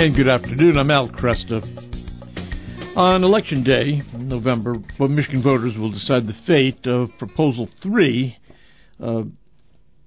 And good afternoon. I'm Al Kresta. On election day, in November, well, Michigan voters will decide the fate of Proposal 3, uh,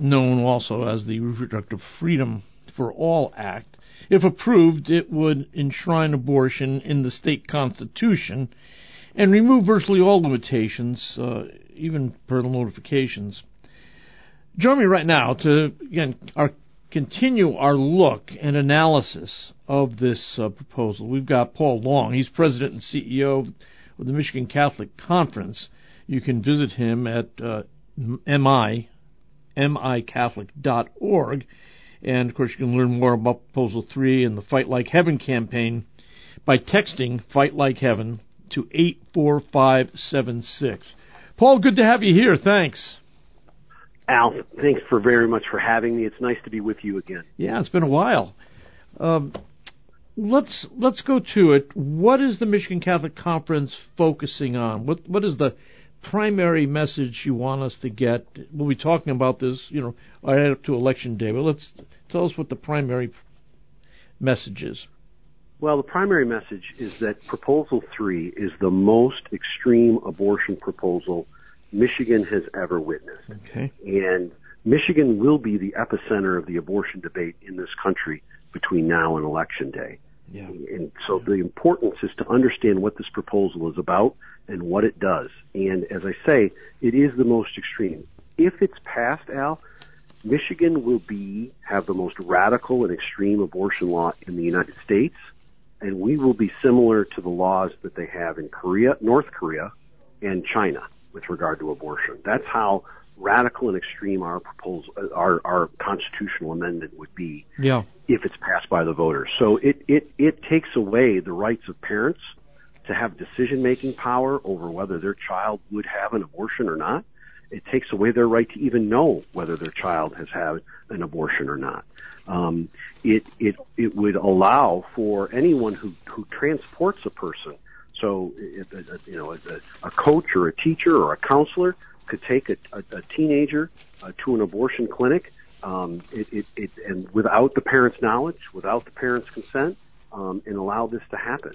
known also as the Reproductive Freedom for All Act. If approved, it would enshrine abortion in the state constitution and remove virtually all limitations, uh, even parental notifications. Join me right now to, again, our continue our look and analysis of this uh, proposal. We've got Paul Long. He's president and CEO of the Michigan Catholic Conference. You can visit him at uh, mi, micatholic.org. And of course, you can learn more about Proposal 3 and the Fight Like Heaven campaign by texting Fight Like Heaven to 84576. Paul, good to have you here. Thanks. Al, thanks for very much for having me. It's nice to be with you again. Yeah, it's been a while. Um, let's let's go to it. What is the Michigan Catholic Conference focusing on? What what is the primary message you want us to get? We'll be talking about this, you know, right up to election day. But let's tell us what the primary message is. Well, the primary message is that Proposal Three is the most extreme abortion proposal Michigan has ever witnessed. Okay. And Michigan will be the epicenter of the abortion debate in this country between now and election day. Yeah. And so the importance is to understand what this proposal is about and what it does. And as I say, it is the most extreme. If it's passed, Al, Michigan will be have the most radical and extreme abortion law in the United States, and we will be similar to the laws that they have in Korea, North Korea, and China with regard to abortion. That's how radical and extreme our proposal, our, our constitutional amendment would be yeah. if it's passed by the voters. So it, it, it takes away the rights of parents to have decision making power over whether their child would have an abortion or not. It takes away their right to even know whether their child has had an abortion or not. Um, it, it, it would allow for anyone who, who transports a person so, if, you know, a, a coach or a teacher or a counselor could take a, a, a teenager uh, to an abortion clinic, um, it, it, it, and without the parent's knowledge, without the parent's consent, um, and allow this to happen.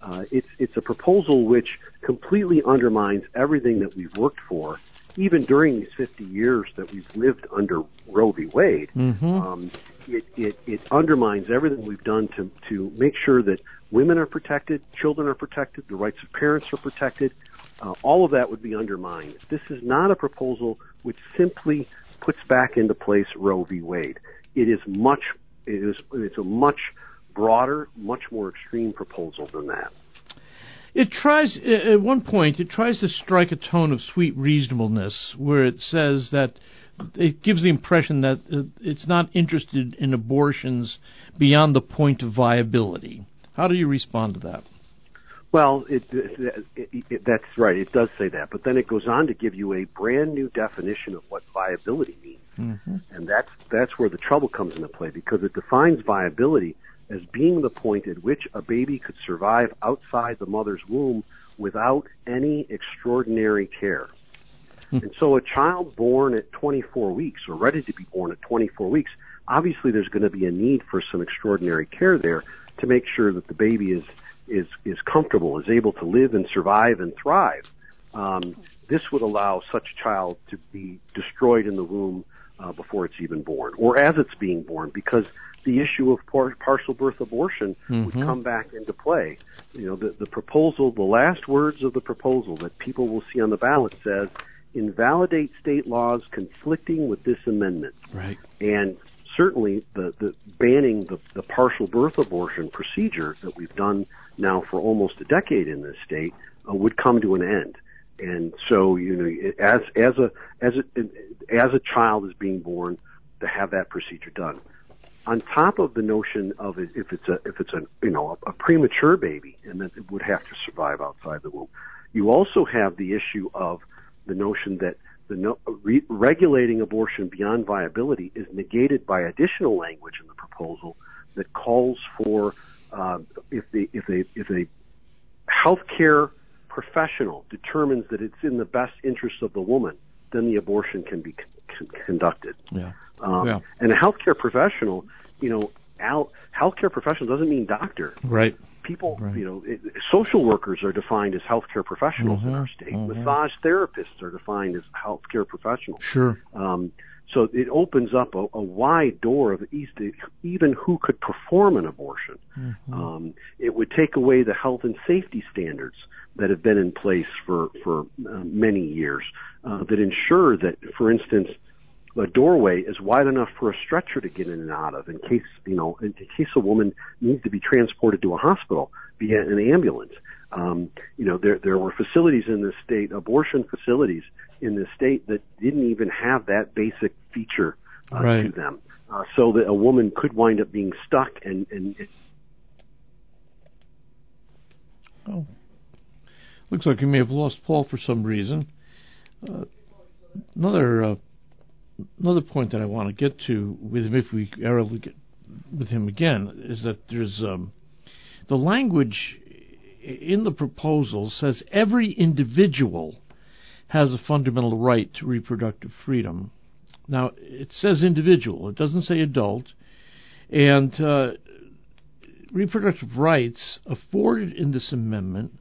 Uh, it's it's a proposal which completely undermines everything that we've worked for, even during these 50 years that we've lived under Roe v. Wade. Mm-hmm. Um, it, it, it undermines everything we've done to, to make sure that women are protected, children are protected, the rights of parents are protected. Uh, all of that would be undermined. This is not a proposal which simply puts back into place Roe v. Wade. It is much, it is, it's a much broader, much more extreme proposal than that. It tries, at one point, it tries to strike a tone of sweet reasonableness where it says that it gives the impression that it's not interested in abortions beyond the point of viability. How do you respond to that? Well, it, it, it, that's right. It does say that, but then it goes on to give you a brand new definition of what viability means, mm-hmm. and that's that's where the trouble comes into play because it defines viability as being the point at which a baby could survive outside the mother's womb without any extraordinary care. And so a child born at 24 weeks or ready to be born at 24 weeks, obviously there's going to be a need for some extraordinary care there to make sure that the baby is is is comfortable, is able to live and survive and thrive. Um, this would allow such a child to be destroyed in the womb uh, before it's even born, or as it's being born, because the issue of par- partial birth abortion mm-hmm. would come back into play. You know, the, the proposal, the last words of the proposal that people will see on the ballot says invalidate state laws conflicting with this amendment. Right. And certainly the, the banning the, the partial birth abortion procedure that we've done now for almost a decade in this state uh, would come to an end. And so, you know, as as a as a as a child is being born, to have that procedure done. On top of the notion of if it's a if it's a you know a, a premature baby and that it would have to survive outside the womb, you also have the issue of the notion that the no, re, regulating abortion beyond viability is negated by additional language in the proposal that calls for uh, if the if a if a healthcare professional determines that it's in the best interest of the woman, then the abortion can be con- conducted. Yeah. Um, yeah. And a healthcare professional, you know, al- healthcare professional doesn't mean doctor. Right. People, Right. you know, it, social workers are defined as healthcare professionals in Mhm, our state. mhm. Massage therapists are defined as healthcare professionals. Sure. Um, so it opens up a, a wide door of even who could perform an abortion. Mhm. Um, it would take away the health and safety standards that have been in place for for uh, many years uh, that ensure that, for instance, a doorway is wide enough for a stretcher to get in and out of in case you know in case a woman needs to be transported to a hospital via an ambulance. Um, you know there there were facilities in this state, abortion facilities in this state that didn't even have that basic feature uh, Right. to them, uh, so that a woman could wind up being stuck and and and Oh. Looks like you may have lost Paul for some reason. Uh, another uh, another point that I want to get to with him, if we are able to get with him again, is that there's um, the language in the proposal says every individual has a fundamental right to reproductive freedom. Now it says individual; it doesn't say adult, and uh, reproductive rights afforded in this amendment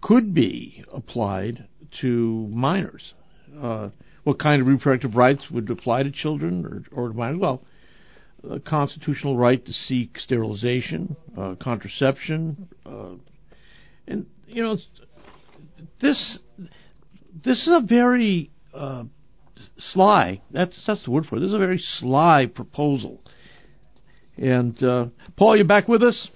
could be applied to minors. Uh, what kind of reproductive rights would apply to children or, or to minors? Well, a constitutional right to seek sterilization, uh, contraception, uh, and you know, this this is a very uh, sly. That's that's the word for it. This is a very sly proposal. And uh, Paul, you back with us?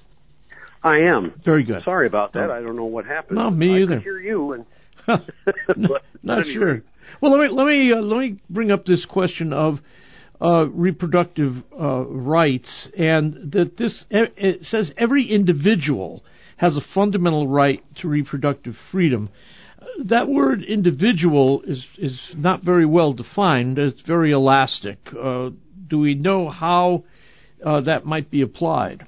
I am. Very good. Sorry about that. I don't know what happened. No, me I either. hear you and No, But not anyway. sure. Well, let me let me uh, let me bring up this question of uh, reproductive uh, rights, and that this it says every individual has a fundamental right to reproductive freedom. That word individual is is not very well defined. It's very elastic. Uh, do we know how uh, that might be applied?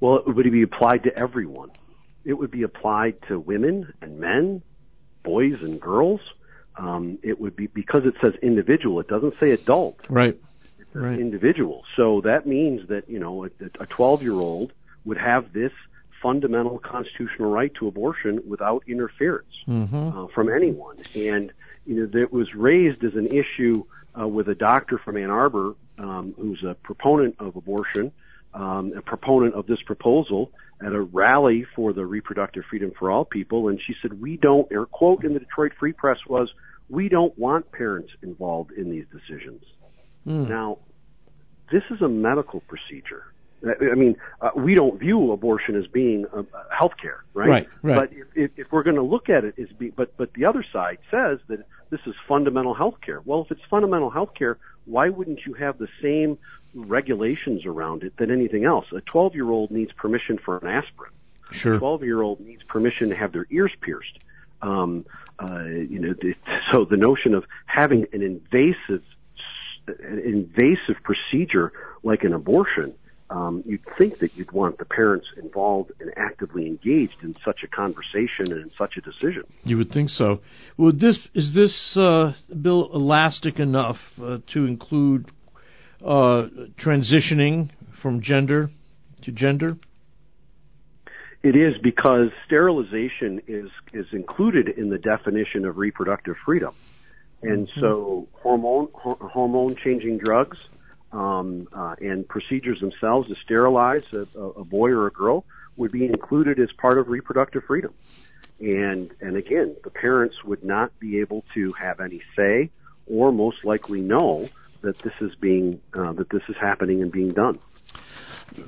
Well, it would be applied to everyone. It would be applied to women and men, boys and girls. Um, it would be because it says individual. It doesn't say adult. Right. Right. individual. So that means that you know a 12 year old would have this fundamental constitutional right to abortion without interference Mm-hmm. uh, from anyone. And you know that was raised as an issue uh, with a doctor from Ann Arbor um, who's a proponent of abortion, um, a proponent of this proposal at a rally for the reproductive freedom for all people. And she said, "We don't." Her quote in the Detroit Free Press was, "We don't want parents involved in these decisions." Mm. Now, this is a medical procedure. I mean, uh, we don't view abortion as being uh, health care, right? Right, right. But if, if, if we're going to look at it as be, but but the other side says that this is fundamental health care. Well, if it's fundamental health care, why wouldn't you have the same regulations around it than anything else? A 12 year old needs permission for an aspirin. Sure. 12 year old needs permission to have their ears pierced. Um, uh, you know, th- so the notion of having an invasive, an invasive procedure like an abortion, um, you'd think that you'd want the parents involved and actively engaged in such a conversation and in such a decision. You would think so. Would this is this uh, bill elastic enough uh, to include uh, transitioning from gender to gender? It is because sterilization is is included in the definition of reproductive freedom, and so hormone hor- hormone changing drugs um, uh, and procedures themselves to sterilize a, a a boy or a girl would be included as part of reproductive freedom. And and again, the parents would not be able to have any say, or most likely know that this is being uh, that this is happening and being done.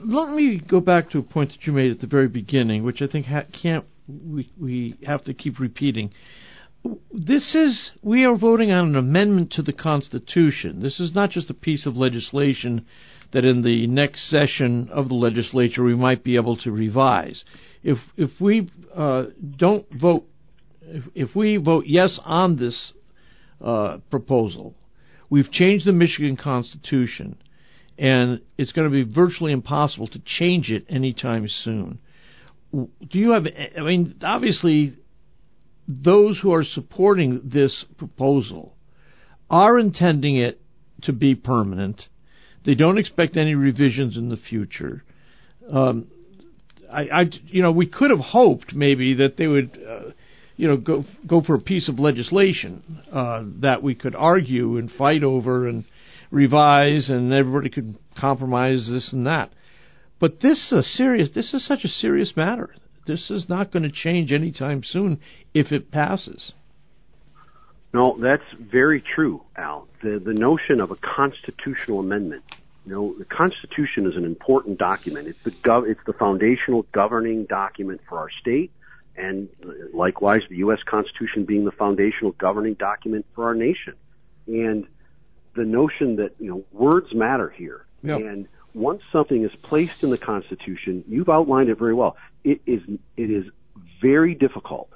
Let me go back to a point that you made at the very beginning, which I think ha- can't we we have to keep repeating. This is we are voting on an amendment to the Constitution. This is not just a piece of legislation that in the next session of the legislature we might be able to revise. If if we uh, don't vote, if, if we vote yes on this uh, proposal, we've changed the Michigan Constitution, and it's going to be virtually impossible to change it anytime soon. Do you have? I mean, obviously, those who are supporting this proposal are intending it to be permanent. They don't expect any revisions in the future. Um, I, I, you know, we could have hoped maybe that they would, uh, you know, go go for a piece of legislation uh, that we could argue and fight over and revise, and everybody could compromise this and that. But this is a serious. This is such a serious matter. This is not going to change anytime soon if it passes. No, that's very true, Al. The the notion of a constitutional amendment. You know, the Constitution is an important document. It's the gov- it's the foundational governing document for our state, and likewise, the U.S. Constitution being the foundational governing document for our nation. And the notion that you know words matter here, yep. and once something is placed in the Constitution, you've outlined it very well. It is it is very difficult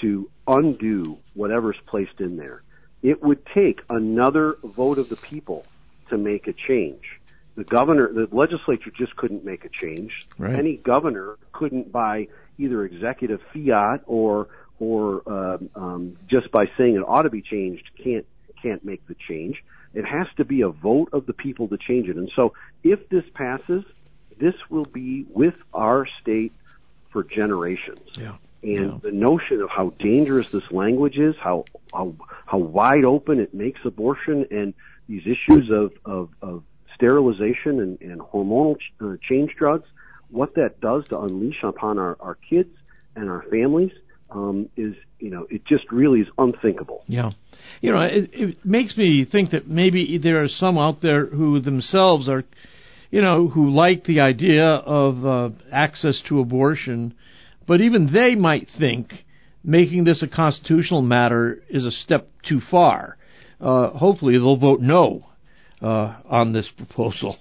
to undo whatever's placed in there. It would take another vote of the people to make a change. The governor, the legislature just couldn't make a change. Right. Any governor couldn't by either executive fiat or or um, um, just by saying it ought to be changed can't can't make the change. It has to be a vote of the people to change it. And so if this passes, this will be with our state for generations. Yeah. And yeah. the notion of how dangerous this language is, how, how, how wide open it makes abortion and these issues of, of, of sterilization and, and hormonal ch- uh, change drugs, what that does to unleash upon our, our kids and our families, um, is, you know, it just really is unthinkable. Yeah. You know, it, it makes me think that maybe there are some out there who themselves are, you know, who like the idea of uh, access to abortion, but even they might think making this a constitutional matter is a step too far. Uh, hopefully, they'll vote no uh, on this proposal,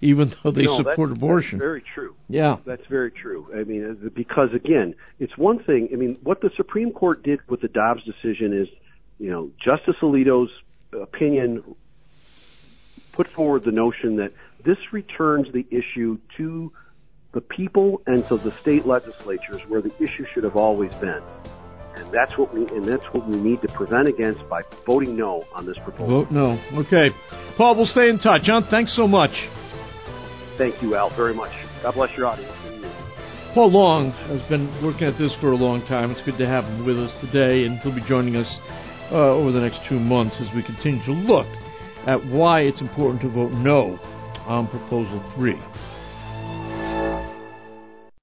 even though they no, support that's, abortion. That's very true. Yeah, that's very true. I mean, uh, because again, it's one thing. I mean, what the Supreme Court did with the Dobbs decision is, you know, Justice Alito's opinion put forward the notion that this returns the issue to the people and to the state legislatures where the issue should have always been. And that's what we and that's what we need to prevent against by voting no on this proposal. Vote no. Okay. Paul, we'll stay in touch. John, thanks so much. Thank you, Al, very much. God bless your audience. Paul Long has been working at this for a long time. It's good to have him with us today, and he'll be joining us uh, over the next two months as we continue to look at why it's important to vote no on Proposal 3.